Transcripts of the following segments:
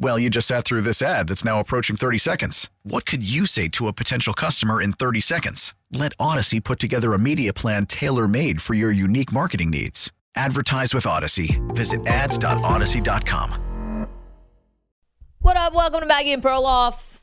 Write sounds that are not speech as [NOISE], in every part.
Well, you just sat through this ad that's now approaching 30 seconds. What could you say to a potential customer in 30 seconds? Let Audacy put together a media plan tailor made for your unique marketing needs. Advertise with Audacy. Visit ads.audacy.com. What up? Welcome to Maggie and Perloff.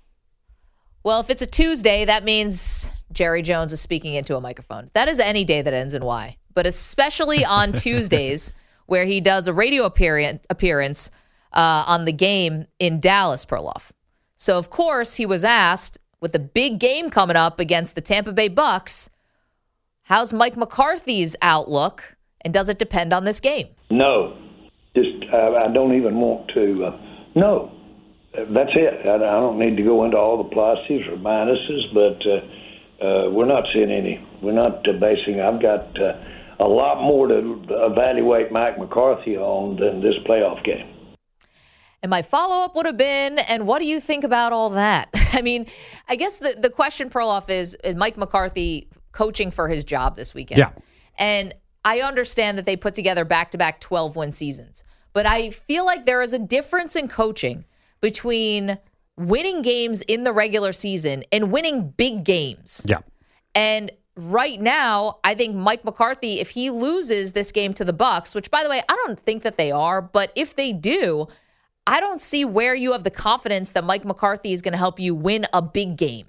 Well, if it's a Tuesday, that means Jerry Jones is speaking into a microphone. That is any day that ends in Y, but especially on [LAUGHS] Tuesdays where he does a radio appearance, appearance uh, on the game in Dallas, Perloff. So, of course, he was asked with the big game coming up against the Tampa Bay Bucks, how's Mike McCarthy's outlook, and does it depend on this game? No, just uh, I don't even want to. Uh, no, that's it. I, I don't need to go into all the pluses or minuses, but uh, uh, we're not seeing any. We're not basing. I've got uh, a lot more to evaluate Mike McCarthy on than this playoff game. And my follow up would have been, and what do you think about all that? [LAUGHS] I mean, I guess the, the question, Perloff, is is Mike McCarthy coaching for his job this weekend? Yeah. And I understand that they put together back to back 12 win seasons, but I feel like there is a difference in coaching between winning games in the regular season and winning big games. Yeah. And right now, I think Mike McCarthy, if he loses this game to the Bucks, which by the way, I don't think that they are, but if they do, I don't see where you have the confidence that Mike McCarthy is going to help you win a big game.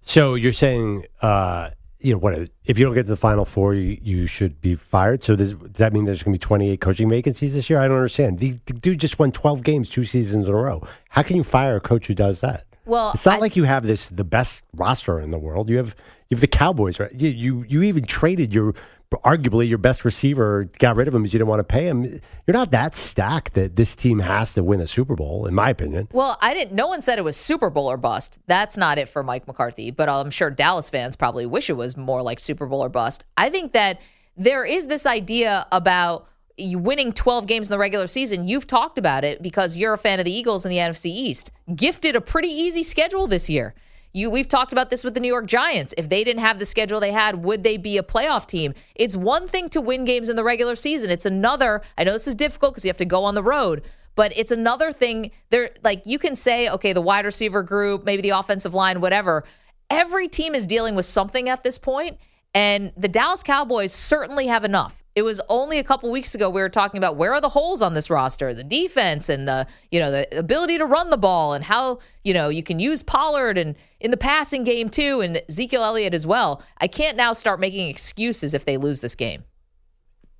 So you're saying, uh, you know, what if you don't get to the final four, you, you should be fired? So does, does that mean there's going to be 28 coaching vacancies this year? I don't understand. The, the, dude just won 12 games two seasons in a row. How can you fire a coach who does that? Well, it's not I, like you have this the best roster in the world. You have you have the Cowboys, right? You you, you even traded your arguably your best receiver, got rid of him because you didn't want to pay him. You're not that stacked that this team has to win a Super Bowl, in my opinion. Well, I didn't. No one said it was Super Bowl or bust. That's not it for Mike McCarthy. But I'm sure Dallas fans probably wish it was more like Super Bowl or bust. I think that there is this idea about winning 12 games in the regular season. You've talked about it because you're a fan of the Eagles in the NFC East. Gifted a pretty easy schedule this year. You, we've talked about this with the New York Giants. If they didn't have the schedule they had, would they be a playoff team? It's one thing to win games in the regular season. It's another. I know this is difficult because you have to go on the road, but it's another thing. There, like you can say, okay, the wide receiver group, maybe the offensive line, whatever. Every team is dealing with something at this point, and the Dallas Cowboys certainly have enough. It was only a couple weeks ago we were talking about where are the holes on this roster, the defense and the you know the ability to run the ball and how you know you can use Pollard and in the passing game too and Ezekiel Elliott as well. I can't now start making excuses if they lose this game.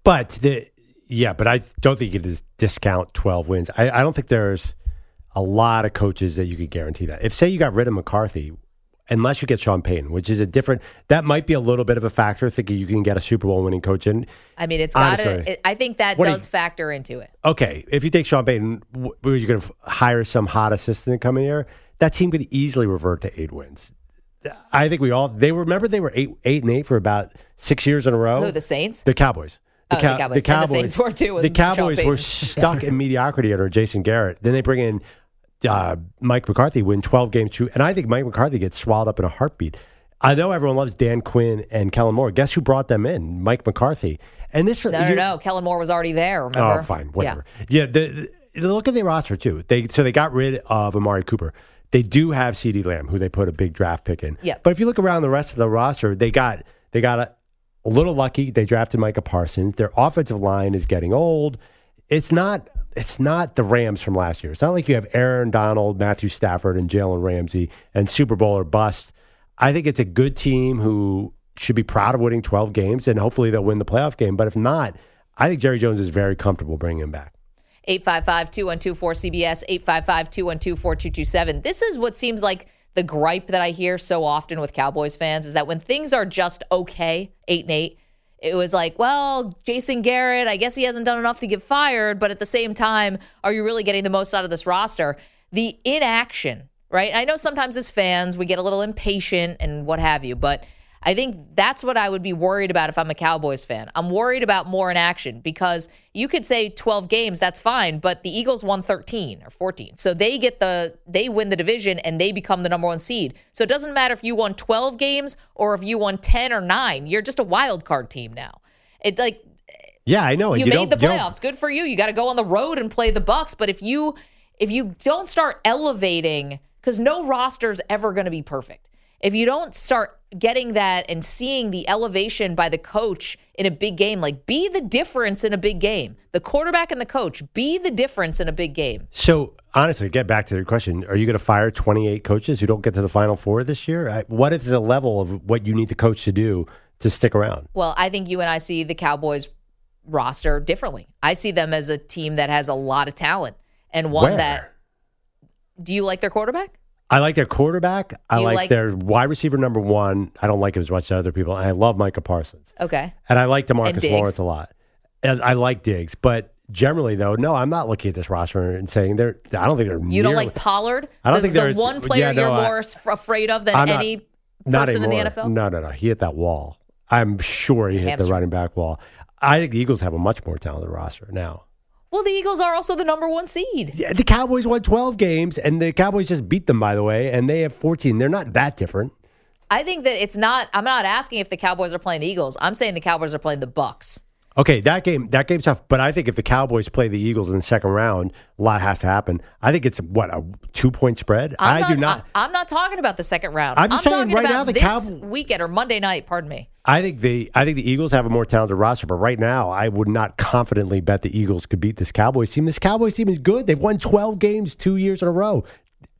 But the yeah, but I don't think you can discount twelve wins. I, I don't think there's a lot of coaches that you could guarantee that. If say you got rid of McCarthy, unless you get Sean Payton, which is a different. That might be a little bit of a factor. Thinking you can get a Super Bowl winning coach in. I mean, it's got to. I think that does you, factor into it. Okay, if you take Sean Payton, were you going to hire some hot assistant coming here? That team could easily revert to eight wins. I think we all they remember they were eight eight and eight for about six years in a row. Who the Saints? The Cowboys. The, oh, the Cowboys. The Cowboys. The Saints were too. The Cowboys were stuck in mediocrity under Jason Garrett. Then they bring in uh, Mike McCarthy win 12 games true. And I think Mike McCarthy gets swallowed up in a heartbeat. I know everyone loves Dan Quinn and Kellen Moore. Guess who brought them in? Mike McCarthy. And this no, no, no. Kellen Moore was already there. Remember? Oh, fine, whatever. Yeah, yeah the, the, look at the roster too. They so they got rid of Amari Cooper. They do have CeeDee Lamb, who they put a big draft pick in. Yeah. But if you look around the rest of the roster, they got they got a, a little lucky. They drafted Micah Parsons. Their offensive line is getting old. It's not it's not the Rams from last year. It's not like you have Aaron Donald, Matthew Stafford, and Jalen Ramsey and Super Bowl or bust. I think it's a good team who should be proud of winning 12 games and hopefully they'll win the playoff game. But if not, I think Jerry Jones is very comfortable bringing him back. 855 212 4CBS, 855 212 4227. This is what seems like the gripe that I hear so often with Cowboys fans is that when things are just okay, 8 and 8, it was like, well, Jason Garrett, I guess he hasn't done enough to get fired, but at the same time, are you really getting the most out of this roster? The inaction, right? I know sometimes as fans, we get a little impatient and what have you, but I think that's what I would be worried about if I'm a Cowboys fan. I'm worried about more in action because you could say 12 games, that's fine, but the Eagles won 13 or 14. So they get the they win the division and they become the number 1 seed. So it doesn't matter if you won 12 games or if you won 10 or 9. You're just a wild card team now. It like Yeah, I know. you, You made the don't- you don't- playoffs. Good for you. You got to go on the road and play the Bucks. But if you if you don't start elevating, because no roster's ever going to be perfect. If you don't start getting that and seeing the elevation by the coach in a big game, like be the difference in a big game. The quarterback and the coach be the difference in a big game. So honestly, get back to the question: Are you going to fire 28 coaches who don't get to the Final Four this year? I- What is the level of what you need the coach to do to stick around? Well, I think you and I see the Cowboys roster differently. I see them as a team that has a lot of talent and one Where? that. Do you like their quarterback? I like their quarterback. I you like, like- their wide receiver number one. I don't like him as much as other people. And I love Micah Parsons. Okay. And I like And DeMarcus Diggs. Lawrence a lot. And I like Diggs. But generally, though, no, I'm not looking at this roster and saying they're, I don't think they're You don't nearly- like Pollard? I don't the, think the there's- one player yeah, no, you're I- more s- afraid of than I'm not- any Not person in the anymore. NFL. No, no, no. He hit that wall. I'm sure he hit the Hamstring. running back wall. I think the Eagles have a much more talented roster now. Well, the Eagles are also the number one seed. Yeah, the Cowboys won 12 games, and the Cowboys just beat them, by the way, and they have 14. They're not that different. I think that it's not. I'm not asking if the Cowboys are playing the Eagles. I'm saying the Cowboys are playing the Bucks. Okay, that game, that game's tough, but I think if the Cowboys play the Eagles in the second round, a lot has to happen. I think it's what a two point spread. I'm I do not. I, am not talking about the second round. I'm just saying talking right about now the this Cow- weekend or Monday night. Pardon me. I think the I think the Eagles have a more talented roster, but right now I would not confidently bet the Eagles could beat this Cowboys team. This Cowboys team is good. They've won 12 games two years in a row.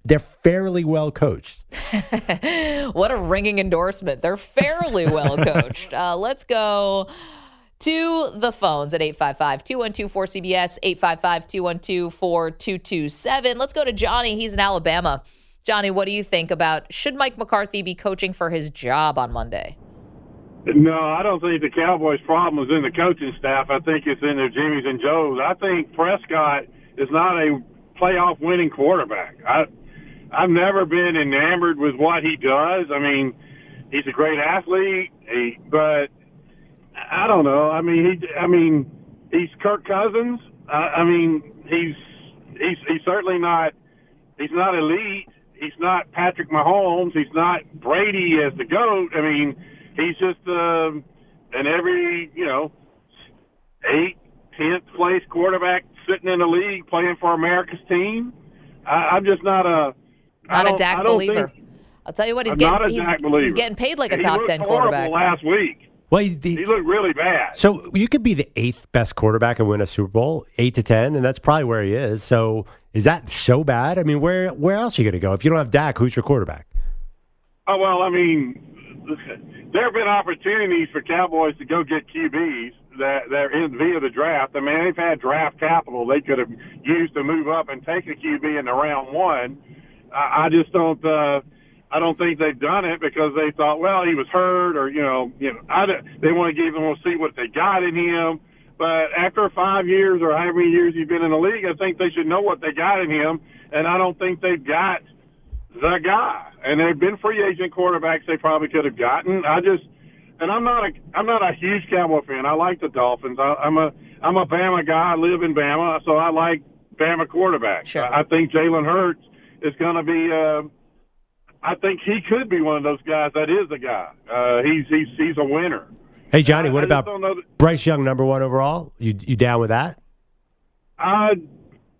They're fairly well coached. [LAUGHS] What a ringing endorsement. They're fairly well coached. [LAUGHS] Uh, let's go to the phones at 855 212 4CBS, 855 212 4227. Let's go to Johnny. He's in Alabama. Johnny, what do you think about should Mike McCarthy be coaching for his job on Monday? No, I don't think the Cowboys' problem is in the coaching staff. I think it's in their Jimmys and Joes. I think Prescott is not a playoff winning quarterback. I I've never been enamored with what he does. I mean, he's a great athlete, he, but I don't know. I mean, he I mean, he's Kirk Cousins. I, I mean, he's he's he's certainly not he's not elite. He's not Patrick Mahomes. He's not Brady as the goat. I mean, he's just uh, an every you know eight, tenth place quarterback sitting in the league playing for America's team. I, I'm just not a Not a Dak believer. think- I'll tell you what, he's I'm getting not a he's, Dak believer. he's getting paid like a He top 10 quarterback. last week. Well, the, He looked really bad. So you could be the eighth best quarterback and win a Super Bowl, eight to ten, and that's probably where he is. So is that so bad? I mean, where where else are you going to go if you don't have Dak? Who's your quarterback? Oh well, I mean, there have been opportunities for Cowboys to go get QBs that they're in via the draft. I mean, they've had draft capital they could have used to move up and take a QB in the round one. I, I just don't. uh I don't think they've done it because they thought, well, he was hurt, or you know, you know, I, don't- they want to give him, we'll see what they got in him. But after five years or however many years he's been in the league, I think they should know what they got in him, and I don't think they've got the guy. And they've been free agent quarterbacks they probably could have gotten. I just, and I'm not a, I'm not a huge Cowboy fan. I like the Dolphins. I, I'm a, I'm a Bama guy. I live in Bama, so I like Bama quarterbacks. Sure. I, I think Jalen Hurts is going to be. Uh, I think he could be one of those guys. That is a guy. Uh, he's he's he's a winner. Hey Johnny, what I just about that- Bryce Young, number one overall? You you down with that? I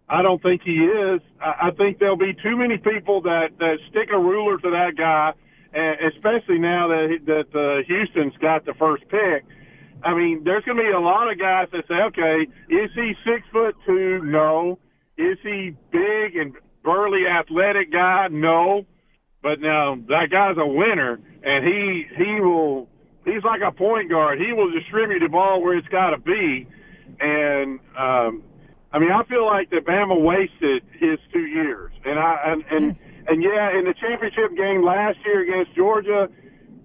I don't think he is. I, I think there'll be too many people that that stick a ruler to that guy, and especially now that that uh, Houston's got the first pick. I mean, there's going to be a lot of guys that say, okay, is he six foot two? No. Is he big and burly, athletic guy? No. But now that guy's a winner, and he he will. He's like a point guard. He will distribute the ball where it's got to be, and um, I mean, I feel like that Bama wasted his two years, and I and and, and yeah, in the championship game last year against Georgia,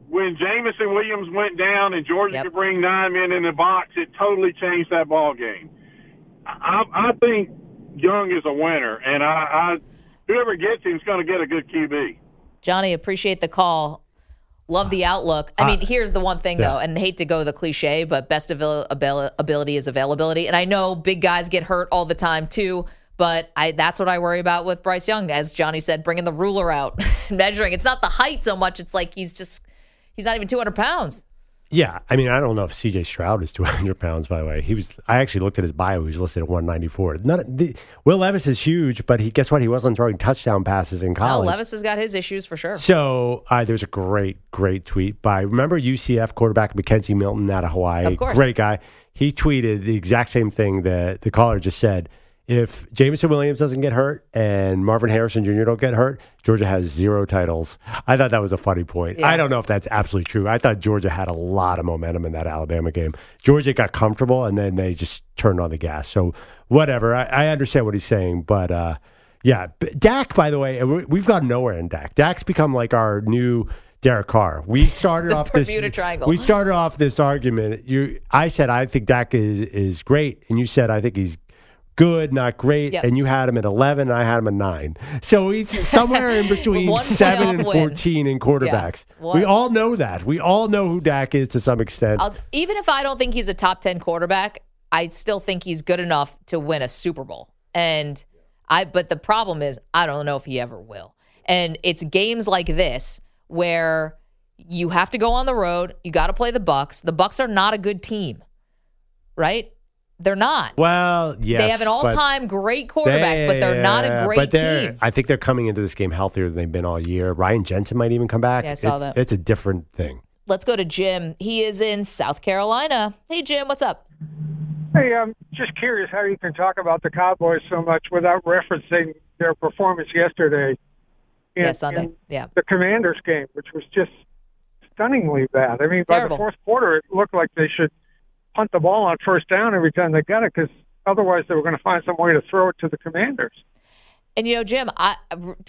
when Jameson Williams went down and Georgia Yep. could bring nine men in the box, it totally changed that ball game. I, I think Young is a winner, and I, I whoever gets him is going to get a good QB. Johnny, appreciate the call. Love the outlook. I mean, here's the one thing yeah. though, and hate to go the cliche, but best avail- abil- ability is availability. And I know big guys get hurt all the time too, but I that's what I worry about with Bryce Young. As Johnny said, bringing the ruler out, [LAUGHS] measuring. It's not the height so much. It's like he's just he's not even 200 pounds. Yeah, I mean, I don't know if C.J. Stroud is 200 pounds. By the way, he was. I actually looked at his bio; he was listed at 194. Not the, Will Levis is huge, but he guess what? He wasn't throwing touchdown passes in college. Well. Levis has got his issues for sure. So uh, there's a great, great tweet by remember UCF quarterback McKenzie Milton out of Hawaii. Of course. great guy. He tweeted the exact same thing that the caller just said. If Jameson Williams doesn't get hurt and Marvin Harrison Jr. don't get hurt, Georgia has zero titles. I thought that was a funny point. Yeah. I don't know if that's absolutely true. I thought Georgia had a lot of momentum in that Alabama game. Georgia got comfortable and then they just turned on the gas. So whatever. I, I understand what he's saying, but uh, yeah, Dak. By the way, we- we've gone nowhere in Dak. Dak's become like our new Derek Carr. We [LAUGHS] started off this Triangle. We started off this argument. You, I said I think Dak is is great, and you said I think he's good, not great, Yep. and you had him at eleven, and I had him at nine. So he's somewhere in [LAUGHS] between seven playoff and win. fourteen in quarterbacks. One- We all know that. We all know who Dak is to some extent. I'll, even if I don't think he's a top 10 quarterback, I still think he's good enough to win a Super Bowl. And I but the problem is I don't know if he ever will. And it's games like this where you have to go on the road, you got to play the Bucks. The Bucks are not a good team. Right? They're not. well, yes, they have an all-time great quarterback, but they're not a Yeah, great but they're- team. I think they're coming into this game healthier than they've been all year. Ryan Jensen might even come back. Yeah, I saw it's, that. It's a different thing. Let's go to Jim. He is in South Carolina. Hey Jim, what's up? Hey, I'm just curious how you can talk about the Cowboys so much without referencing their performance yesterday. In, Yeah, Sunday. in Yeah. the Commanders game, which was just stunningly bad. I mean, by the fourth quarter, it looked like they should punt the ball on first down every time they got it because otherwise they were going to find some way to throw it to the Commanders. And you know, Jim, I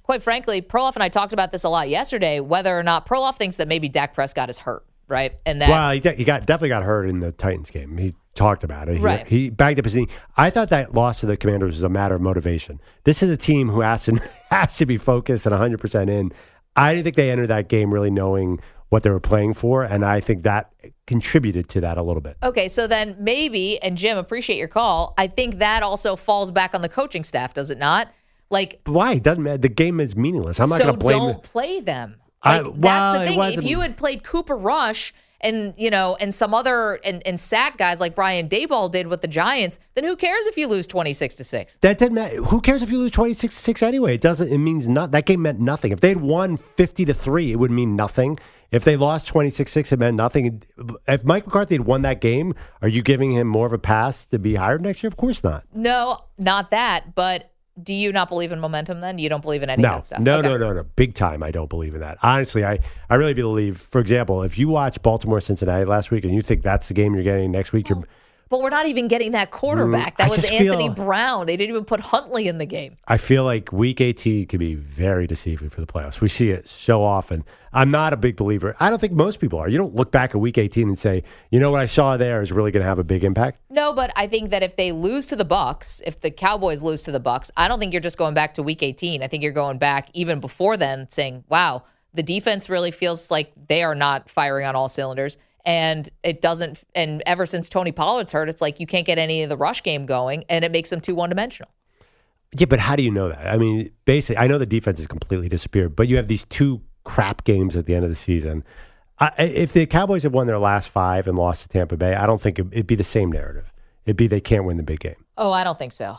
quite frankly, Perloff and I talked about this a lot yesterday. Whether or not Perloff thinks that maybe Dak Prescott is hurt, right? And that Well, he, de- he got definitely got hurt in the Titans game. He talked about it. He, Right. he bagged up his knee. I thought that loss to the Commanders was a matter of motivation. This is a team who has to [LAUGHS] has to be focused and 100 percent in. I didn't think they entered that game really knowing what they were playing for, and I think that contributed to that a little bit. okay, so then maybe, and Jim, appreciate your call. I think that also falls back on the coaching staff, does it not? Like, Why? It doesn't matter. The game is meaningless. I'm not so going to blame. don't play them. I- well, that's the thing. If you had played Cooper Rush and you know, and some other and, and sat guys like Brian Daboll did with the Giants, then who cares if you lose twenty six to six? That didn't matter. Who cares if you lose 26 to 6 anyway? It doesn't, it means not, that game meant nothing. If they had won 50 to 3, it would mean nothing. If they lost 26 6, it meant nothing. If Mike McCarthy had won that game, are you giving him more of a pass to be hired next year? Of course not. No, not that. But do you not believe in momentum? Then you don't believe in any of No, that stuff. no, Okay. no, no, no. Big time. I don't believe in that. Honestly, I, I really believe, for example, if you watch Baltimore Cincinnati last week and you think that's the game you're getting next week, you're, But we're not even getting that quarterback. Mm, That I was Anthony feel- Brown. They didn't even put Huntley in the game. I feel like week 18 could be very deceiving for the playoffs. We see it so often. I'm not a big believer. I don't think most people are. You don't look back at week 18 and say, you know what I saw there is really going to have a big impact. No, but I think that if they lose to the Bucks, if the Cowboys lose to the Bucks, I don't think you're just going back to week 18. I think you're going back even before then saying, "Wow, the defense really feels like they are not firing on all cylinders." And it doesn't and ever since Tony Pollard's hurt, it's like you can't get any of the rush game going and it makes them too one-dimensional. Yeah, but how do you know that? I mean, basically, I know the defense has completely disappeared, but you have these two crap games at the end of the season. I, if the Cowboys had won their last five and lost to Tampa Bay, I don't think it, it'd be the same narrative. It'd be they can't win the big game. Oh, I don't think so.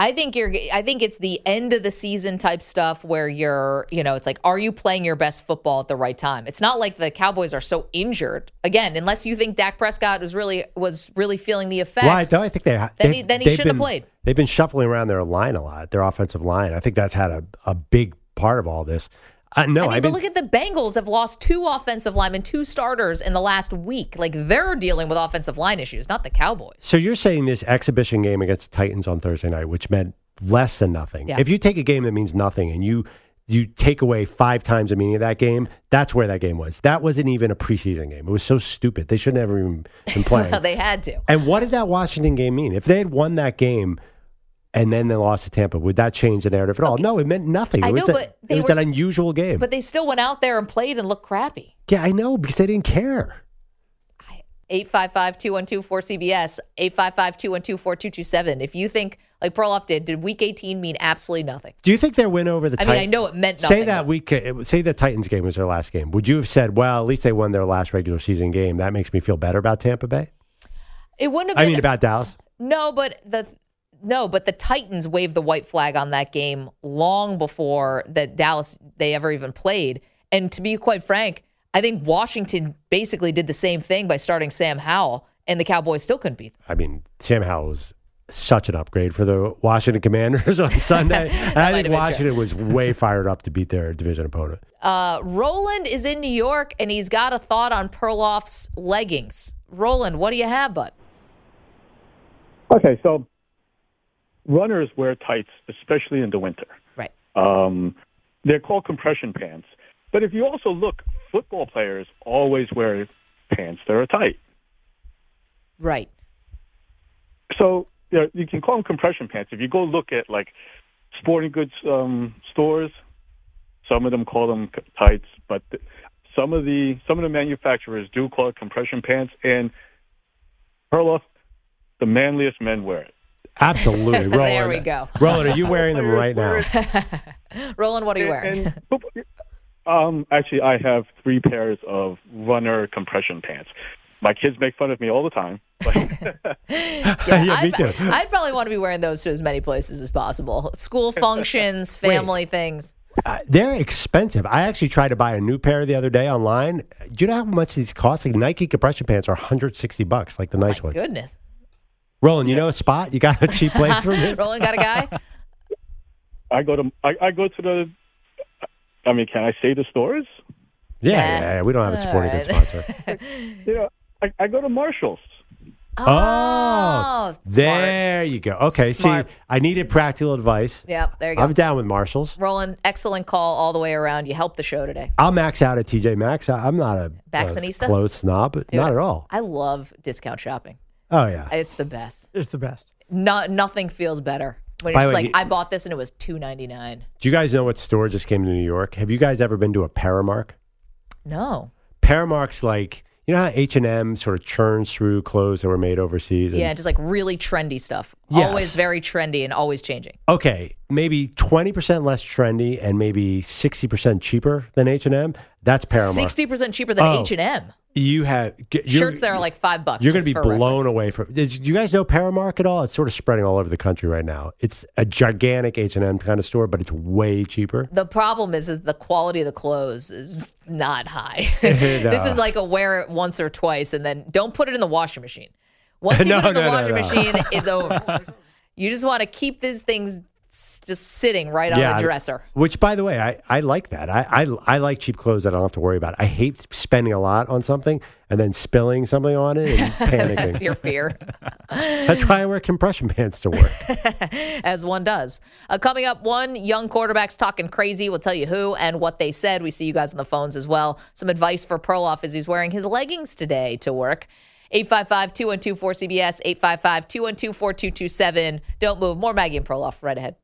I think you're I think it's the end of the season type stuff where you're, you know, it's like are you playing your best football at the right time? It's not like the Cowboys are so injured. Again, unless you think Dak Prescott was really was really feeling the effects. Well, I, I think they Then he- then he shouldn't have played. They've been shuffling around their line a lot, their offensive line. I think that's had a, a big part of all this. Uh, no, I mean, I but look at the Bengals have lost two offensive linemen, two starters in the last week. Like they're dealing with offensive line issues, not the Cowboys. so you're saying this exhibition game against the Titans on Thursday night, which meant less than nothing. Yeah. If you take a game that means nothing and you you take away five times the meaning of that game, that's where that game was. That wasn't even a preseason game. It was so stupid. They shouldn't have even been [LAUGHS] playing. they had to. and what did that Washington game mean? If they had won that game and then they lost to Tampa, would that change the narrative at all? No, it meant nothing. I it was, know, a- but they it was were an unusual game. But they still went out there and played and looked crappy. yeah, I know because they didn't care. 855-212-4CBS, 855-212-4227. If you think, like Perloff did, did week 18 mean absolutely nothing? Do you think their win over the I Titans? mean, I know it meant nothing. Say that week. Say the Titans game was their last game. Would you have said, "Well, at least they won their last regular season game"? That makes me feel better about Tampa Bay. It wouldn't have been, I mean, about Dallas. No, but the no, but the Titans waved the white flag on that game long before that Dallas they ever even played. And to be quite frank, I think Washington basically did the same thing by starting Sam Howell, and the Cowboys still couldn't beat them. I mean, Sam Howell was such an upgrade for the Washington Commanders on [LAUGHS] Sunday. I think Washington was way fired up to beat their division opponent. Uh, Roland is in New York, and he's got a thought on Perloff's leggings. Roland, what do you have, bud? Okay, so runners wear tights, especially in the winter. Right. Um, they're called compression pants. But if you also look, football players always wear pants that are tight. Right. So you, know, you can call them compression pants. If you go look at like sporting goods um, stores, some of them call them tights, but th- some of the some of the manufacturers do call it compression pants. And Perloff, the manliest men wear it. Absolutely, [LAUGHS] Roland. There we go. Roland, are you wearing them right now? [LAUGHS] Roland, what are you wearing? And- and- um, actually, I have three pairs of runner compression pants. My kids make fun of me all the time. But [LAUGHS] Yeah, Yeah, I'd, me too. I'd probably want to be wearing those to as many places as possible. School functions, family things. Uh, they're expensive. I actually tried to buy a new pair the other day online. Do you know how much these cost? Like Nike compression pants are 160 bucks, like the nice ones. Goodness. Roland, you know a spot? You got a cheap place for me? [LAUGHS] Roland got a guy? I go to I, I go to the. I mean, can I say the stores? Yeah, Yeah. yeah, yeah. We don't have a sporting goods All right. sponsor. [LAUGHS] You know, I, I go to Marshalls. Oh, oh there you go. Okay, Smart. see, I needed practical advice. Yeah, there you go. I'm down with Marshalls. Roland, excellent call all the way around. You helped the show today. I'll max out at TJ Maxx. I- I'm not a, a Baxanista? clothes snob, Dude, not at all. I love discount shopping. Oh yeah, It's the best. It's the best. No, nothing feels better when By way, like I bought this and it was two ninety nine. Do you guys know what store just came to New York? Have you guys ever been to a Primark? No. Primark's like you know how H and M sort of churns through clothes that were made overseas. and- Yeah, just like really trendy stuff. Yes. Always very trendy and always changing. okay, maybe twenty percent less trendy and maybe sixty percent cheaper than H and M. That's Primark. Sixty percent cheaper than Oh. H and M. You have Shirts that are like five bucks. You're going to be blown away from. Did you guys know Primark at all? It's sort of spreading all over the country right now. It's a gigantic H and M kind of store, but it's way cheaper. The problem is, is the quality of the clothes is not high. [LAUGHS] [LAUGHS] No. This is like a wear it once or twice, and then don't put it in the washing machine. Once [LAUGHS] you No, put it in the no, washing machine, it's over. You just want to keep these things just sitting right on Yeah, a dresser. Which, by the way, I, I like that. I, I I like cheap clothes that I don't have to worry about. I hate spending a lot on something and then spilling something on it and [LAUGHS] panicking. That's your fear, [LAUGHS] That's why I wear compression pants to work. [LAUGHS] as one does. Uh, coming up, one young quarterback's talking crazy. We'll tell you who and what they said. We see you guys on the phones as well. Some advice for Perloff as he's wearing his leggings today to work. 855-212-4CBS, 855-212-4227. Don't move. More Maggie and Perloff right ahead.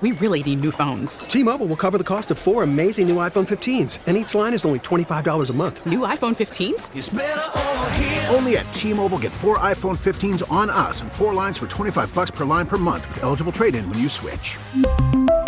We really need new phones. T-Mobile will cover the cost of four amazing new iPhone 15s, and each line is only $25 a month. New iPhone 15s? Only at T-Mobile get four iPhone 15s on us and four lines for 25 bucks per line per month with eligible trade-in when you switch.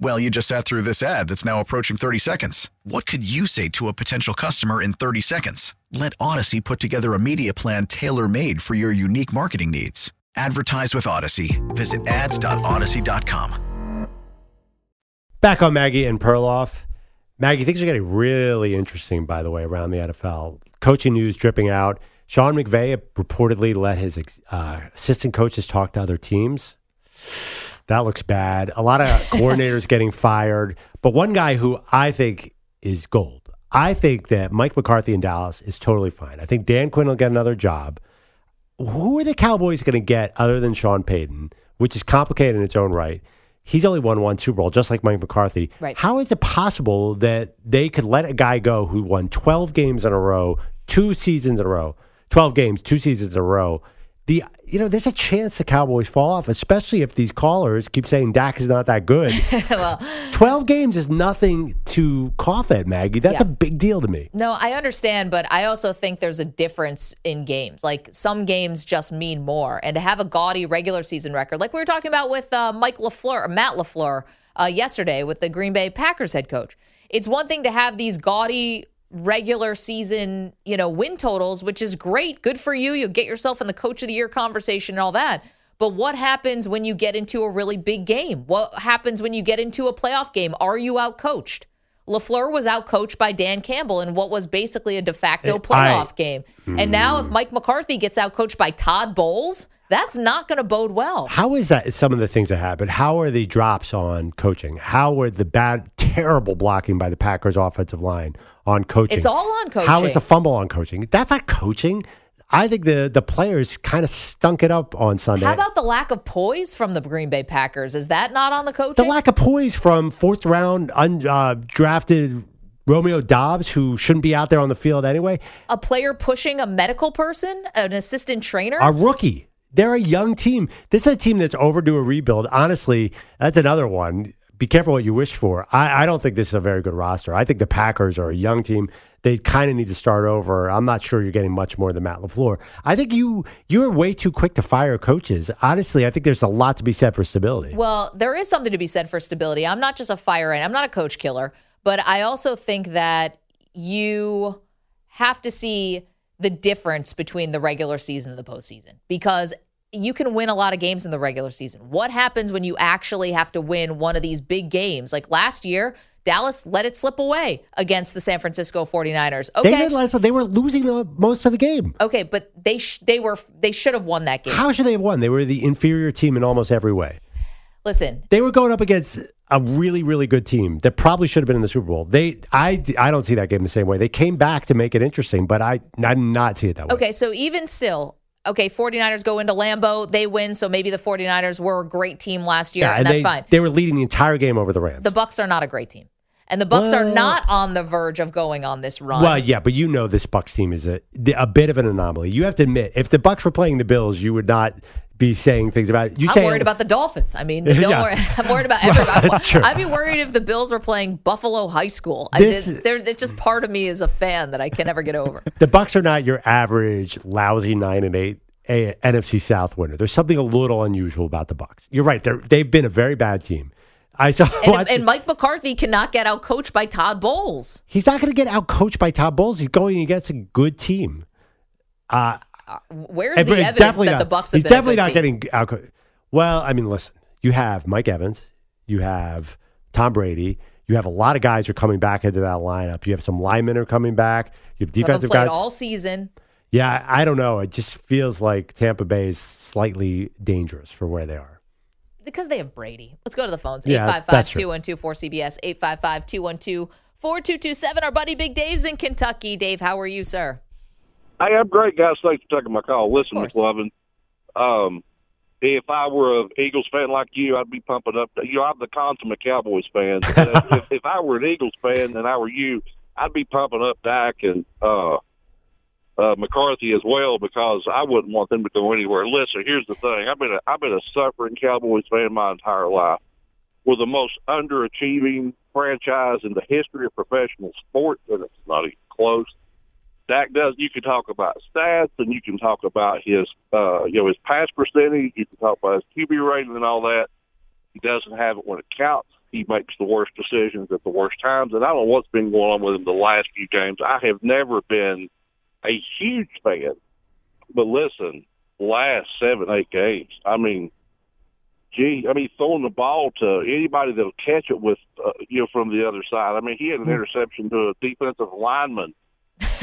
Well, you just sat through this ad that's now approaching 30 seconds. What could you say to a potential customer in 30 seconds? Let Audacy put together a media plan tailor made for your unique marketing needs. Advertise with Audacy. Visit ads.audacy.com. Back on Maggie and Perloff. Maggie, things are getting really interesting, by the way, around the NFL. Coaching news dripping out. Sean McVay reportedly let his uh, assistant coaches talk to other teams. That looks bad. A lot of [LAUGHS] coordinators getting fired. But one guy who I think is gold. I think that Mike McCarthy in Dallas is totally fine. I think Dan Quinn will get another job. Who are the Cowboys going to get other than Sean Payton, which is complicated in its own right? He's only won one Super Bowl, just like Mike McCarthy. Right. How is it possible that they could let a guy go who won 12 games in a row, two seasons in a row, 12 games, two seasons in a row? The you know, there's a chance the Cowboys fall off, especially if these callers keep saying Dak is not that good. [LAUGHS] well, 12 games is nothing to cough at, Maggie. That's Yeah. a big deal to me. No, I understand, but I also think there's a difference in games. Like some games just mean more, and to have a gaudy regular season record, like we were talking about with uh, Mike LaFleur, or Matt LaFleur, uh, yesterday with the Green Bay Packers head coach. It's one thing to have these gaudy regular season, you know, win totals, which is great, good for you. You'll get yourself in the coach of the year conversation and all that. But what happens when you get into a really big game? What happens when you get into a playoff game? Are you out coached? LaFleur was out coached by Dan Campbell in what was basically a de facto I- playoff game. And now, if Mike McCarthy gets out coached by Todd Bowles, that's not going to bode well. How is that some of the things that happened. How are the drops on coaching? How are the bad, terrible blocking by the Packers offensive line on coaching? It's all on coaching. How is the fumble on coaching? That's not coaching. I think the the players kind of stunk it up on Sunday. How about the lack of poise from the Green Bay Packers? Is that not on the coaching? the lack of poise from fourth round undrafted uh, Romeo Doubs, who shouldn't be out there on the field anyway? a player pushing a medical person, an assistant trainer? A rookie. They're a young team. This is a team that's overdue a rebuild. Honestly, that's another one. Be careful what you wish for. I, I don't think this is a very good roster. I think the Packers are a young team. They kind of need to start over. I'm not sure you're getting much more than Matt LaFleur. I think you you're way too quick to fire coaches. Honestly, I think there's a lot to be said for stability. Well, there is something to be said for stability. I'm not just a fire ant. I'm not a coach killer, but I also think that you have to see the difference between the regular season and the postseason because you can win a lot of games in the regular season. What happens when you actually have to win one of these big games? Like last year, Dallas let it slip away against the San Francisco 49ers. Okay. They did last time. They were losing uh, most of the game. Okay, but they sh- they were they should have won that game. How should they have won? They were the inferior team in almost every way. Listen, They were going up against a really, really good team that probably should have been in the Super Bowl. They, I, I don't see that game the same way. They came back to make it interesting, but I, I did not see it that way. Okay, so even still, okay, 49ers go into Lambeau, they win, so maybe the 49ers were a great team last year, and, that's they, fine. They were leading the entire game over the Rams. The Bucks are not a great team. And the Bucks are not on the verge of going on this run. Well, yeah, but you know this Bucks team is a a bit of an anomaly. You have to admit, if the Bucks were playing the Bills, you would not be saying things about it. You I'm worried about the Dolphins. I mean, [LAUGHS] don't Yeah. worry. [LAUGHS] I'm worried about [LAUGHS] everybody. I'd be worried if the Bills were playing Buffalo High School. I This- there, it's just part of me as a fan that I can never get over. the Bucks are not your average lousy nine and eight a- NFC South winner. There's something a little unusual about the Bucks. You're right; they're, they've been a very bad team. I saw. And, and Mike McCarthy cannot get out coached by Todd Bowles. he's not going to get out coached by Todd Bowles. He's going against a good team. Uh, Uh, where's And the evidence definitely that not, the Bucks He's definitely not team? getting out. Well, I mean, listen. You have Mike Evans. You have Tom Brady. You have a lot of guys who are coming back into that lineup. You have some linemen are coming back. You have defensive guys. all season. yeah, I don't know. It just feels like Tampa Bay is slightly dangerous for where they are. because they have Brady. Let's go to the phones. Yeah, 855 that's true. 212 4CBS, 855 212 4227. Our buddy Big Dave's in Kentucky. Dave, how are you, sir? Hey, I'm great, guys. Thanks for taking my call. Listen. McLovin, um, if I were an Eagles fan like you, I'd be pumping up. You know, I'm the consummate Cowboys fan. [LAUGHS] If, if I were an Eagles fan and I were you, I'd be pumping up Dak and uh, uh, McCarthy as well because I wouldn't want them to go anywhere. Listen, here's the thing: I've been a, I've been a suffering Cowboys fan my entire life. We're the most underachieving franchise in the history of professional sports, and it's not even close. Dak does. You can talk about stats, and you can talk about his, uh, you know, his pass percentage. You can talk about his QB rating and all that. He doesn't have it when it counts. he makes the worst decisions at the worst times. And I don't know what's been going on with him the last few games. I have never been a huge fan, but listen, last seven, eight games, I mean, gee, I mean, throwing the ball to anybody that'll catch it with, uh, you know, from the other side. I mean, he had an interception to a defensive lineman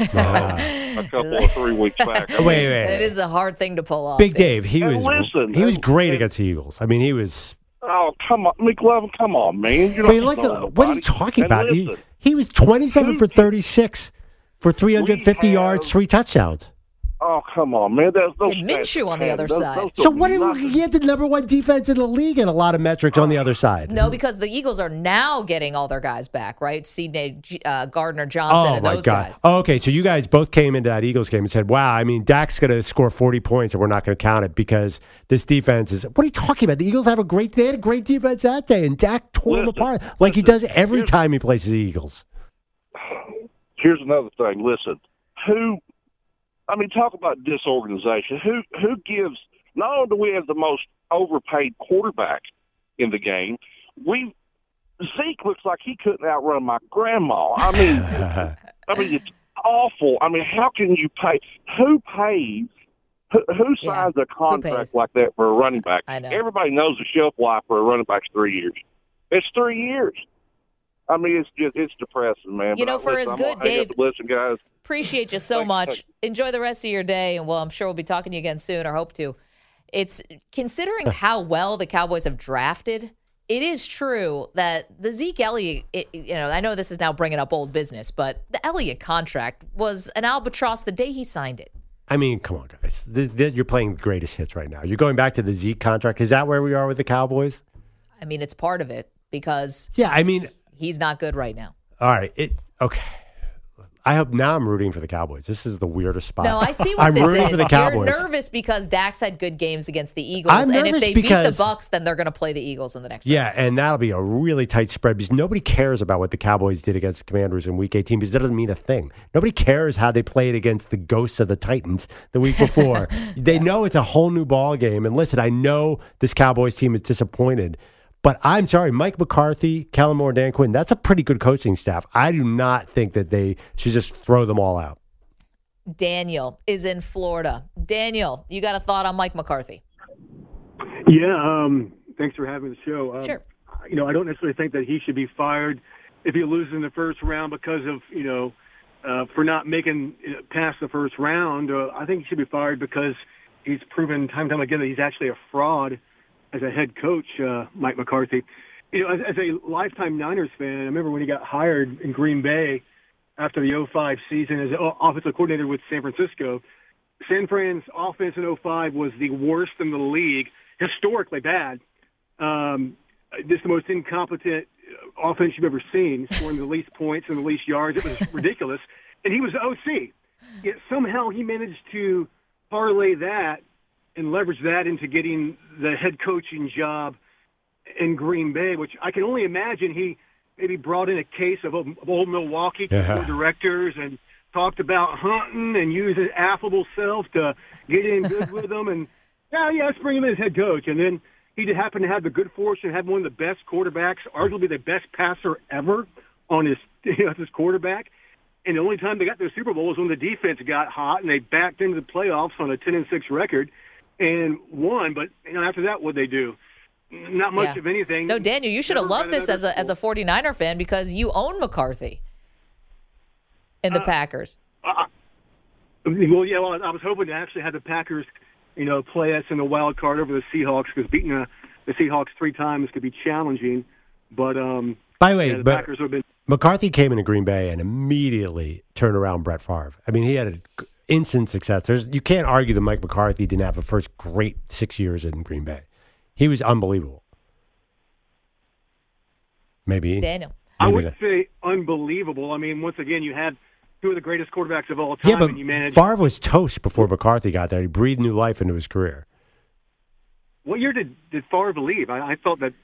[LAUGHS] a couple of three weeks back. I [LAUGHS] Wait, wait, It wait. is a hard thing to pull off. Big Dave, he And was listen, he was and- great and- against the Eagles. I mean, he was. Oh, come on, McLovin, come on, man. You're I mean, not like, throwing uh, what are you nobody. talking And about? He, listen, he was 27 for 36 for 350 We yards, have- three touchdowns. Oh, come on, man. That's those And Minshew on the other those- side. those So what? Did, nothing. he had the number one defense in the league and a lot of metrics on the other side. No, because the Eagles are now getting all their guys back, right? Sidney uh, Gardner Johnson Oh and my those God! guys. Oh, okay, so you guys both came into that Eagles game and said, "Wow, I mean, Dak's going to score forty points, and we're not going to count it because this defense is." What are you talking about? The Eagles have a great. They had a great defense that day, and Dak tore them apart like he does every time he plays the Eagles. [SIGHS] Here's another thing. Listen, who? I mean, talk about disorganization. Who who gives? Not only do we have the most overpaid quarterback in the game, we Zeke looks like he couldn't outrun my grandma. I mean, [LAUGHS] I mean it's awful. I mean, how can you pay? Who pays? Who, who Yeah, signs a contract like that for a running back? I know. Everybody knows the shelf life for a running back's three years. It's three years. I mean, it's just it's depressing, man. You But know, I- for listen, as I'm good, hang Dave- Listen, guys. Appreciate you so Thank- much. thank- Enjoy the rest of your day, and well, I'm sure we'll be talking to you again soon, or hope to. It's considering [LAUGHS] how well the Cowboys have drafted. It is true that the Zeke Elliott, it, you know, I know this is now bringing up old business, but the Elliott contract was an albatross the day he signed it. I mean, come on, guys. This, this, you're playing greatest hits right now. You're going back to the Zeke contract. Is that where we are with the Cowboys? I mean, it's part of it because Yeah, I mean, he's not good right now. all right. It okay. I hope now I'm rooting for the Cowboys. This is the weirdest spot. No, I see what I'm this rooting is. for the Cowboys. You're nervous because Dak's had good games against the Eagles, I'm and if they beat the Bucks, then they're going to play the Eagles in the next. Yeah, and that'll be a really tight spread because nobody cares about what the Cowboys did against the Commanders in Week 18 because that doesn't mean a thing. Nobody cares how they played against the ghosts of the Titans the week before. [LAUGHS] they know it's a whole new ball game. And listen, I know this Cowboys team is disappointed, but I'm sorry, Mike McCarthy, Kellen Moore, Dan Quinn, that's a pretty good coaching staff. I do not think that they should just throw them all out. Daniel is in Florida. Daniel, you got a thought on Mike McCarthy? Yeah, um, thanks for having the show. Um, Sure. You know, I don't necessarily think that he should be fired if he loses in the first round because of you know uh, for not making it past the first round. Uh, I think he should be fired because he's proven time and time again that he's actually a fraud as a head coach, uh, Mike McCarthy. You know, as, as a lifetime Niners fan, I remember when he got hired in Green Bay after the 05 season as offensive coordinator with San Francisco. San Fran's offense in 05 was the worst in the league, historically bad. Um, this the most incompetent uh, offense you've ever seen, scoring the least points and the least yards. It was [LAUGHS] ridiculous. And he was OC. Yet somehow he managed to parlay that and leverage that into getting the head coaching job in Green Bay, which I can only imagine he maybe brought in a case of, of old Milwaukee to Yeah. directors and talked about hunting and used his affable self to get in good with them. And [LAUGHS] yeah, yeah, let's bring him in as head coach. And then he did happen to have the good fortune to have one of the best quarterbacks, arguably the best passer ever on his [LAUGHS] you know, his quarterback. And the only time they got to the Super Bowl was when the defense got hot and they backed into the playoffs on a ten and six record and won. But you know, after that, what they do? Not much Yeah. of anything. No, Daniel, you should have loved this as another a as a 49er fan because you own McCarthy in Uh, the Packers. Well, yeah. Well, I was hoping to actually have the Packers, you know, play us in the wild card over the Seahawks because beating the, the Seahawks three times could be challenging. But um, By the way, yeah, the but Packers have been. McCarthy came into Green Bay and immediately turned around Brett Favre. I mean, he had an instant success. There's you can't argue that Mike McCarthy didn't have a first great six years in Green Bay. He was unbelievable. Maybe Daniel. I would not. say unbelievable. I mean, once again, you had two of the greatest quarterbacks of all time, Yeah, but and you managed. Favre was toast before McCarthy got there. He breathed new life into his career. What year did did Favre leave? I, I thought that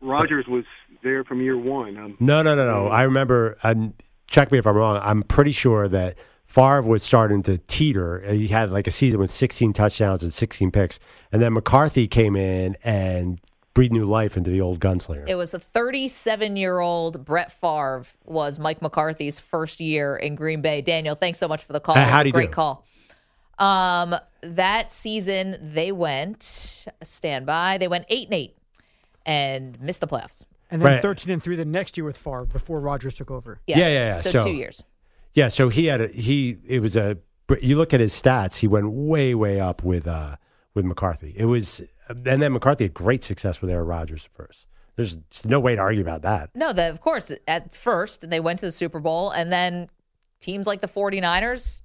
Rodgers was there from year one. Um, No, no, no, no. I remember. And check me if I'm wrong. I'm pretty sure that Favre was starting to teeter. He had like a season with 16 touchdowns and 16 picks, and then McCarthy came in and breathed new life into the old gunslinger. It was the 37 year old Brett Favre was Mike McCarthy's first year in Green Bay. Daniel, thanks so much for the call. Uh, It how'd a he great do? call. Um, that season they went stand by. They went eight and eight and missed the playoffs. And then Right. 13 and 3 the next year with Favre before Rodgers took over. Yeah, Yeah, yeah, yeah. So, So- two years. Yeah, so he had a he. It was a. You look at his stats; he went way, way up with uh with McCarthy. It was, and then McCarthy had great success with Aaron Rodgers first. There's no way to argue about that. No, of course, at first they went to the Super Bowl, and then teams like the 49ers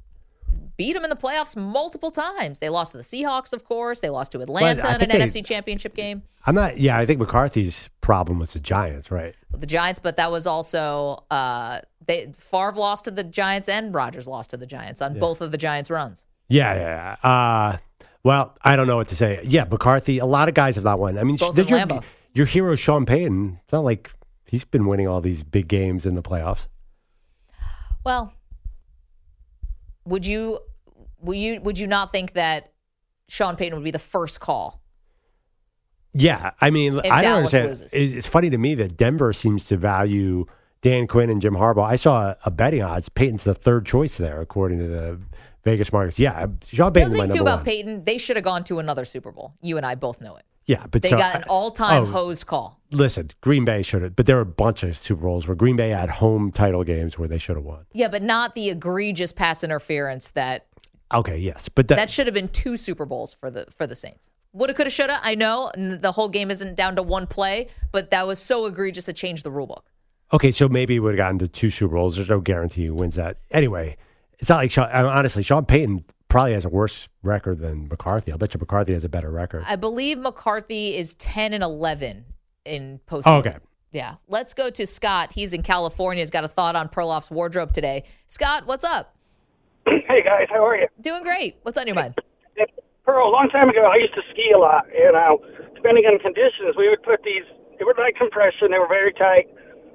beat them in the playoffs multiple times. They lost to the Seahawks, of course. They lost to Atlanta in an they- NFC championship game. I'm not. Yeah, I think McCarthy's problem was the Giants, right? the Giants, but that was also uh, they Favre lost to the Giants and Rodgers lost to the Giants on both of the Giants' runs. Yeah, yeah. yeah. Uh, well, I don't know what to say. Yeah, McCarthy. A lot of guys have not won. I mean, Both your, Lambeau. your hero Sean Payton. It's not like he's been winning all these big games in the playoffs. Well, would you would you would you not think that Sean Payton would be the first call? Yeah, I mean, If I don't understand. loses. It's, it's funny to me that Denver seems to value Dan Quinn and Jim Harbaugh. I saw a, a betting odds. Payton's the third choice there, according to the Vegas markets. Yeah, Sean The Payton's thing too about one. Payton, they should have gone to another Super Bowl. You and I both know it. Yeah, but They so- got an all-time oh, hosed call. Listen, Green Bay should have, but there were a bunch of Super Bowls where Green Bay had home title games where they should have won. Yeah, but not the egregious pass interference that Okay, yes, but that, that should have been two Super Bowls for the for the Saints. Woulda, coulda, shoulda. I know the whole game isn't down to one play, but that was so egregious it changed the rule book. Okay, so maybe he would have gotten to two Super Bowls. There's no guarantee he wins that. Anyway, it's not like Sean, honestly, Sean Payton probably has a worse record than McCarthy. I'll bet you McCarthy has a better record. I believe McCarthy is ten and eleven in postseason. Oh, okay. Yeah. Let's go to Scott. He's in California. He's got a thought on Perloff's wardrobe today. Scott, what's up? Hey guys, how are you? Doing great. What's on your mind? Pearl, a long time ago, I used to ski a lot, and uh, depending on conditions, we would put these. They were like compression. They were very tight,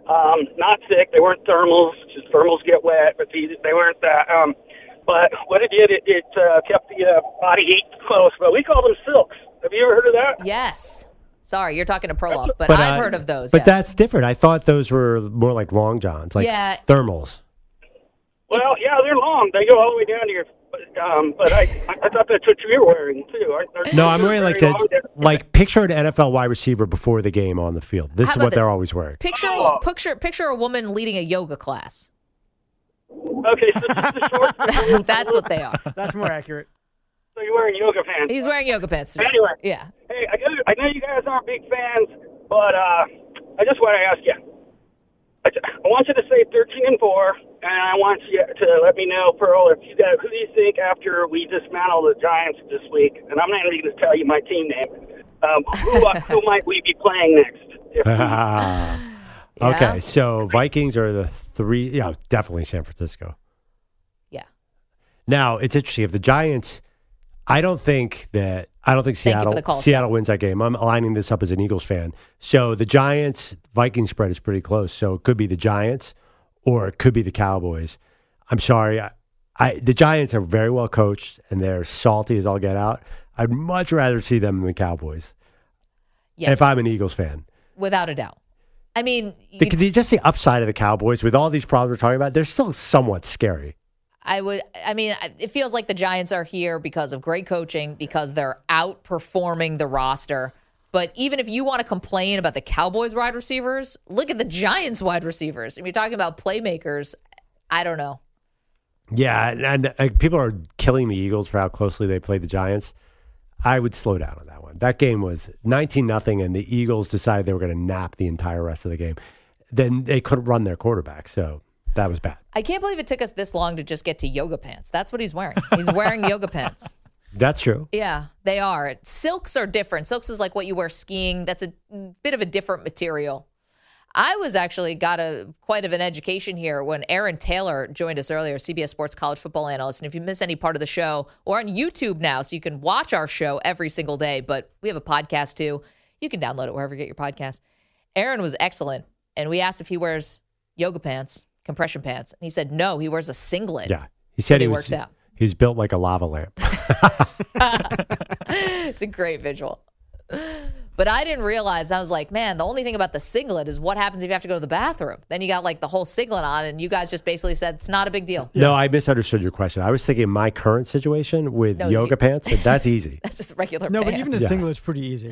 um, not thick. They weren't thermals. Just thermals get wet, but these they weren't that. Um, but what it did, it, it uh, kept the uh, body heat close. But we call them silks. Have you ever heard of that? Yes. Sorry, you're talking to Perloff, but, But, I've uh, heard of those. But yes. that's different. I thought those were more like long johns, like Yeah. thermals. Well, yeah, they're long. They go all the way down to your. Um, but I, I thought that's what you're wearing too. Aren't- aren't No, I'm wearing like very the like picture an NFL wide receiver before the game on the field. This How is about what they're always wearing. Picture Oh. picture picture a woman leading a yoga class. Okay, so just the shorts. [LAUGHS] That's what they are. That's more accurate. So you're wearing yoga pants. He's wearing yoga pants today. Anyway. Yeah. Hey, I know, I know you guys aren't big fans, but uh, I just want to ask you. I, I want you to say 13 and four, and I want you to let me know, Pearl, if you got who do you think after we dismantle the Giants this week? And I'm not even going to tell you my team name. Um, who who [LAUGHS] might we be playing next? [LAUGHS] We- Okay, so Vikings are the three. Yeah, definitely San Francisco. Yeah. Now it's interesting if the Giants. I don't think that I don't think Thank Seattle call, Seattle wins that game. I'm aligning this up as an Eagles fan. So the Giants Vikings spread is pretty close. So it could be the Giants or it could be the Cowboys. I'm sorry. I, I the Giants are very well coached and they're salty as all get out. I'd much rather see them than the Cowboys. Yes. If I'm an Eagles fan. Without a doubt. I mean, The, just the upside of the Cowboys with all these problems we're talking about, they're still somewhat scary. I would. I mean, it feels like the Giants are here because of great coaching, because they're outperforming the roster. But even if you want to complain about the Cowboys wide receivers, look at the Giants wide receivers. If you're talking about playmakers, I don't know. Yeah, and, and uh, people are killing the Eagles for how closely they played the Giants. I would slow down on that one. That game was 19 nothing, and the Eagles decided they were going to nap the entire rest of the game. Then they couldn't run their quarterback, so that was bad. I can't believe it took us this long to just get to yoga pants. That's what he's wearing. He's wearing yoga pants. [LAUGHS] That's true. Yeah, they are. Silks are different. Silks is like what you wear skiing. That's a bit of a different material. I was actually got a quite of an education here when Aaron Taylor joined us earlier, CBS Sports college football analyst. And if you miss any part of the show, we're on YouTube now, so you can watch our show every single day. But we have a podcast too. You can download it wherever you get your podcast. Aaron was excellent, and we asked if he wears yoga pants, compression pants, and he said no. He wears a singlet. Yeah. He said he, he was, works out. He's built like a lava lamp. [LAUGHS] it's a great visual. [LAUGHS] But I didn't realize. I was like, man, the only thing about the singlet is what happens if you have to go to the bathroom. Then you got like the whole singlet on, and you guys just basically said it's not a big deal. No, I misunderstood your question. I was thinking my current situation with No, yoga you- pants. That's easy. [LAUGHS] That's just regular. No, but pants. even the Yeah. singlet's pretty easy.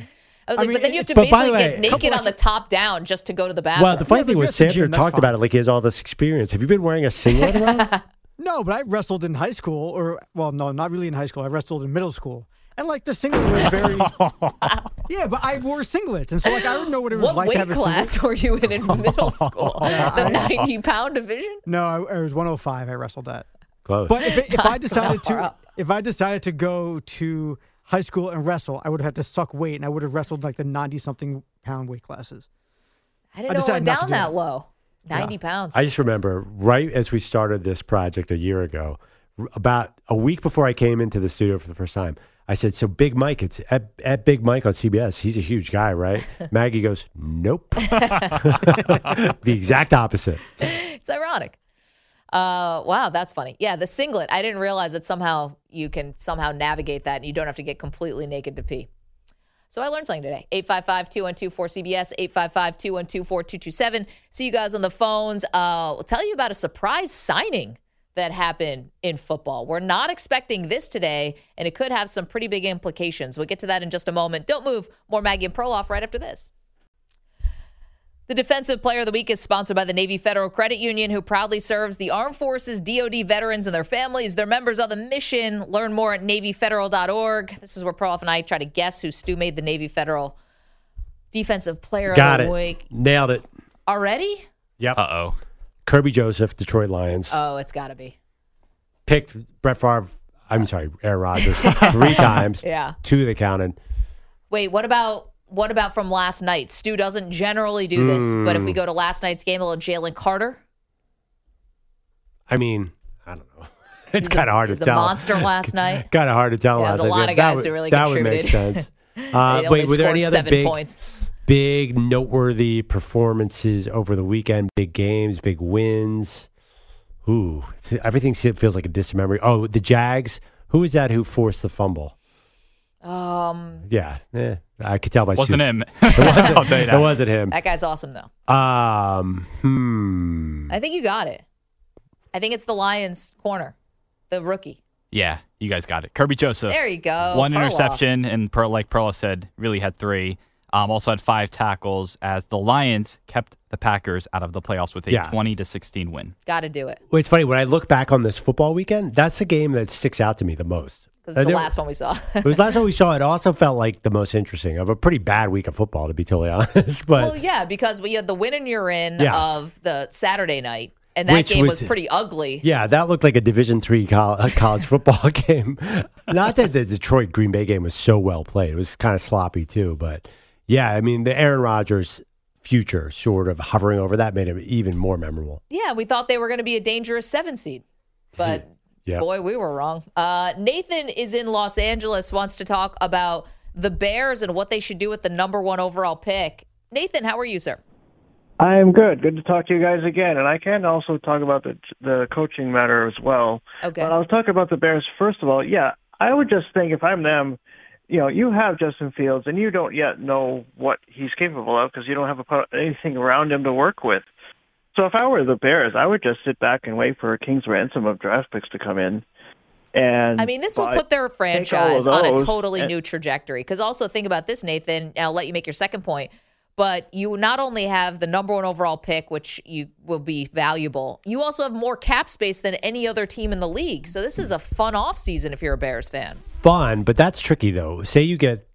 I was I like, mean, but then you have to But by the basically way, get naked couple on the top down just to go to the bathroom. Well, the funny Yeah, but thing if was, you're at the Sandra gym, that's talked fine. about it like he has all this experience. Have you been wearing a singlet around? [LAUGHS] No, but I wrestled in high school, or well, no, not really in high school. I wrestled in middle school, and like the singlet was very. [LAUGHS] yeah, but I wore singlets, and so like I don't know what it was what like weight to have a class singlet. were you in in middle school? [LAUGHS] The 90 pound division? No, I, I was 105. I wrestled at. Close. But if, if I [LAUGHS] decided to, up. if I decided to go to high school and wrestle, I would have had to suck weight, and I would have wrestled like the 90 something pound weight classes. I didn't I know it went down do that that. low. 90 pounds. I just remember right as we started this project a year ago, about a week before I came into the studio for the first time, I said, "So Big Mike, it's at, at Big Mike on CBS. He's a huge guy, right?" [LAUGHS] Maggie goes, "Nope." [LAUGHS] [LAUGHS] the exact opposite. it's ironic. Uh, wow, that's funny. Yeah, the singlet. I didn't realize that somehow you can somehow navigate that and you don't have to get completely naked to pee. So I learned something today. 855-212-4CBS, 855-212-4227. See you guys on the phones. Uh, we'll tell you about a surprise signing that happen in football. We're not expecting this today, and it could have some pretty big implications. We'll get to that in just a moment. Don't move. More Maggie and Perloff right after this. The Defensive Player of the Week is sponsored by the Navy Federal Credit Union, who proudly serves the Armed Forces, DoD veterans, and their families. They're members of the mission. Learn more at NavyFederal.org. This is where Perloff and I try to guess who Stu made the Navy Federal Defensive Player Got of the it. Week. Nailed it. Already? Yep. Uh oh. Kerby Joseph, Detroit Lions, Oh, it's got to be. picked Brett Favre. I'm sorry, Aaron Rodgers [LAUGHS] three times. [LAUGHS] Yeah. Two they counted. Wait, what about what about from last night? Stu doesn't generally do this, but if we Mm. go to last night's game, a little Jalen Carter. I mean, I don't know. [LAUGHS] It's kind of hard to tell. monster last night. Kind of hard to tell. Yeah, last there's a night. lot of That guys would- who really that would make sense. Uh, wait, were there any other big, points. Big noteworthy performances over the weekend? Big games, big wins. Ooh, everything feels like a distant memory. Oh, the Jags. Who is that who forced the fumble? Um, Yeah, eh, I could tell by Wasn't Sue's- him. [LAUGHS] [LAUGHS] It wasn't, I'll tell you that. It wasn't him. that guy's awesome though. Um, hmm. I think you got it. I think it's the Lions corner, the rookie. Yeah, you guys got it. Kerby Joseph. There you go. One Perloff. interception, and per, like Perla said, really had three. Um, also had five tackles as the Lions kept the Packers out of the playoffs with a Yeah. 20 to 16 win. Got to do it Well, it's funny when I look back on this football weekend. That's the game that sticks out to me the most. because And the there- last one we saw. [LAUGHS] it was last time we saw it. Also felt like the most interesting of a pretty bad week of football, to be totally [LAUGHS] honest. But well, yeah, because we had the win and you're in Yeah. of the Saturday night, and that Which game was, was- pretty ugly. yeah, that looked like a Division three college, [LAUGHS] college football game. Not that the Detroit Green Bay game was so well played; it was kind of sloppy too. But yeah, I mean the Aaron Rodgers future sort of hovering over that made it even more memorable. Yeah, we thought they were going to be a dangerous seven seed, but [LAUGHS] Yeah. boy, we were wrong. Uh, Nathan is in Los Angeles, wants to talk about the Bears and what they should do with the number one overall pick. Nathan, how are you, sir? I am good. Good to talk to you guys again. And I can also talk about the the coaching matter as well. Okay. But I'll talk about the Bears first of all. Yeah, I would just think if I'm them, you know, you have Justin Fields and you don't yet know what he's capable of because you don't have a, anything around him to work with. So if I were the Bears, I would just sit back and wait for a king's ransom of draft picks to come in. And I mean, this will put their franchise on a totally and- new trajectory. Because also think about this, Nathan. and I'll let you make your second point. But you not only have the number one overall pick, which you will be valuable, you also have more cap space than any other team in the league. So this is a fun offseason if you're a Bears fan. Fun, but that's tricky though. Say you get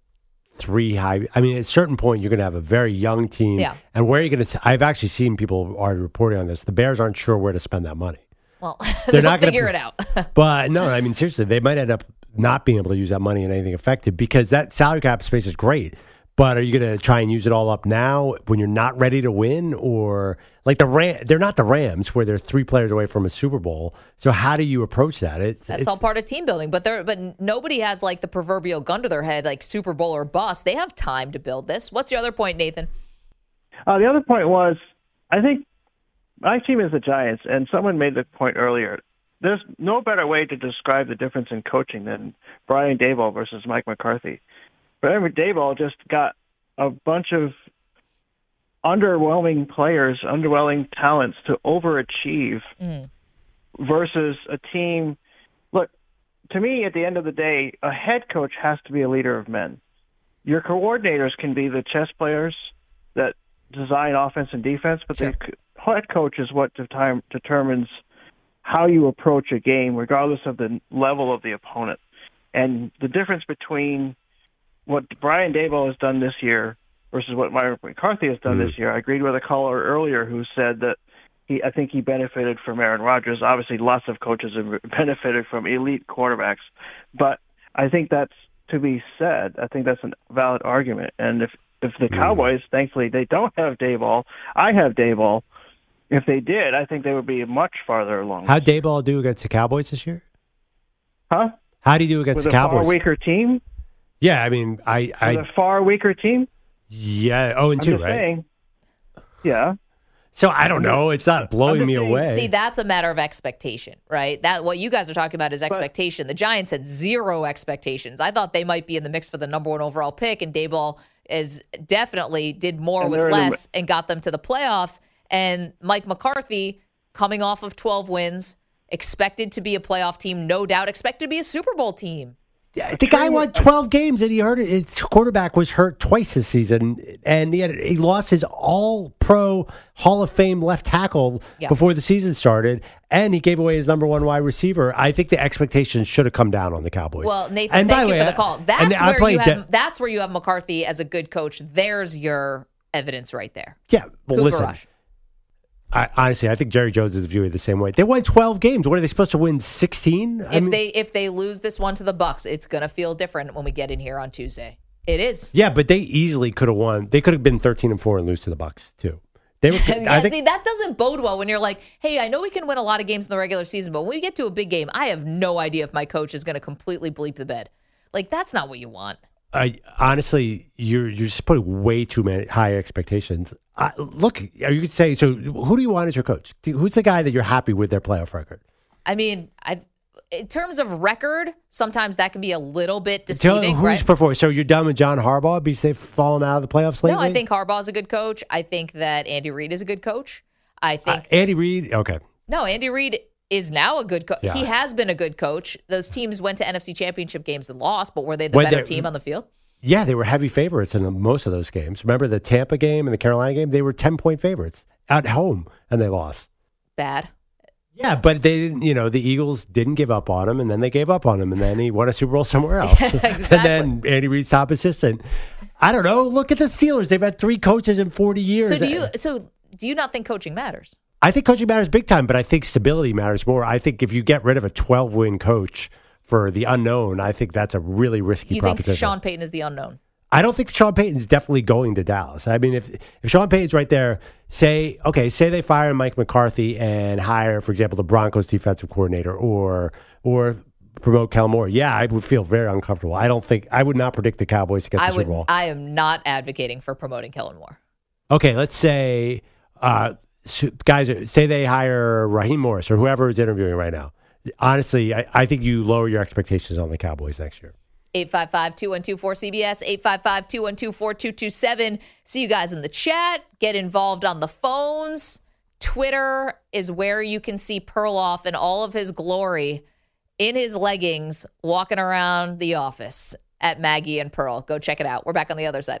three high. I mean, at a certain point, you're going to have a very young team. Yeah. And where are you going to? I've actually seen people already reporting on this. The Bears aren't sure where to spend that money. Well, [LAUGHS] They're they'll not gonna figure it out. [LAUGHS] But no, I mean seriously, they might end up not being able to use that money in anything effective because that salary cap space is great. But are you going to try and use it all up now when you're not ready to win, or like the Ram? They're not the Rams where they're three players away from a Super Bowl. So how do you approach that? It's, That's it's- all part of team building. But they're but nobody has like the proverbial gun to their head, like Super Bowl or bust. They have time to build this. What's your other point, Nathan? Uh, the other point was, I think my team is the Giants, and someone made the point earlier. There's no better way to describe the difference in coaching than Brian Daboll versus Mike McCarthy. But Daboll just got a bunch of underwhelming players, underwhelming talents to overachieve Mm. versus a team. Look, to me, at the end of the day, a head coach has to be a leader of men. Your coordinators can be the chess players that design offense and defense, but the head coach is what determ- determines how you approach a game, regardless of the level of the opponent. And the difference between what Brian Daboll has done this year versus what Mike McCarthy has done this hmm. year, I agreed with a caller earlier who said that he, I think he benefited from Aaron Rodgers. Obviously, lots of coaches have [LAUGHS] benefited from elite quarterbacks, but I think that's to be said. I think that's a valid argument. And if if the hmm. Cowboys, thankfully, they don't have Daboll, I have Daboll. If they did, I think they would be much farther along. How'd Daboll do against the Cowboys this year? Huh? How'd he do against With the a Cowboys? far weaker team. Yeah, I mean, I, With I, a far weaker team. yeah, oh and I'm two, just right? saying. Yeah. So I don't know. It's not blowing me away. See, that's a matter of expectation, right? That what you guys are talking about is expectation. the Giants had zero expectations. I thought they might be in the mix for the number one overall pick, and Daboll is definitely did more with they're the- less and got them to the playoffs. And Mike McCarthy, coming off of 12 wins, expected to be a playoff team, no doubt, expected to be a Super Bowl team. The guy won 12 games and he hurt his quarterback was hurt twice this season and he had he lost his all pro hall of fame left tackle Yeah. before the season started and he gave away his number one wide receiver i think the expectations should have come down on the cowboys Well, Nathan, And by thank the you way, for the call. That's where you de- have. that's where you have McCarthy as a good coach. There's your evidence right there. yeah well Cooper listen Rush. I, honestly i think jerry jones is viewing it the same way they won 12 games what are they supposed to win 16 if they if they lose this one to the Bucks, it's gonna feel different when we get in here on Tuesday. It is. yeah but they easily could have won they could have been 13 and 4 and lose to the bucks too they were [LAUGHS] yeah, I think, see, that doesn't bode well when you're like, hey, I know we can win a lot of games in the regular season, but when we get to a big game, I have no idea if my coach is going to completely bleep the bed. Like, that's not what you want. I honestly, you're you're just putting way too many high expectations. I, look, you could say so. Who do you want as your coach? Who's the guy that you're happy with their playoff record? I mean, I in terms of record, sometimes that can be a little bit Tell deceiving, who's right? performing. So you're done with John Harbaugh because they've fallen out of the playoffs lately. No, I think Harbaugh's a good coach. I think that Andy Reid is a good coach. I think Uh, Andy Reid. Okay, No, Andy Reid is now a good coach. Yeah. He has been a good coach. Those teams went to NFC Championship games and lost, but were they the When better team on the field? yeah, they were heavy favorites in most of those games. Remember the Tampa game and the Carolina game? They were ten point favorites at home, and they lost. Bad. Yeah, but they didn't. You know, the Eagles didn't give up on him, and then they gave up on him, and then he won a Super Bowl somewhere [LAUGHS] else. [LAUGHS] And then Andy Reid's top assistant. I don't know. Look at the Steelers. They've had three coaches in forty years. So do you? So do you not think coaching matters? I think coaching matters big time, but I think stability matters more. I think if you get rid of a twelve win coach for the unknown, I think that's a really risky You think proposition. Sean Payton is the unknown? I don't think Sean Payton's definitely going to Dallas. I mean, if if Sean Payton's right there, say okay, say they fire Mike McCarthy and hire, for example, the Broncos defensive coordinator or or promote Kellen Moore. Yeah, I would feel very uncomfortable. I don't think I would not predict the Cowboys to get I the would. Super Bowl. I am not advocating for promoting Kellen Moore. Okay, let's say uh, guys say they hire Raheem Morris or whoever is interviewing right now. Honestly, I, I think you lower your expectations on the Cowboys next year. 855-212-4CBS, 855-212-4227. See you guys in the chat. Get involved on the phones. Twitter is where you can see Perloff in all of his glory in his leggings walking around the office at Maggie and Pearl. Go check it out. We're back on the other side.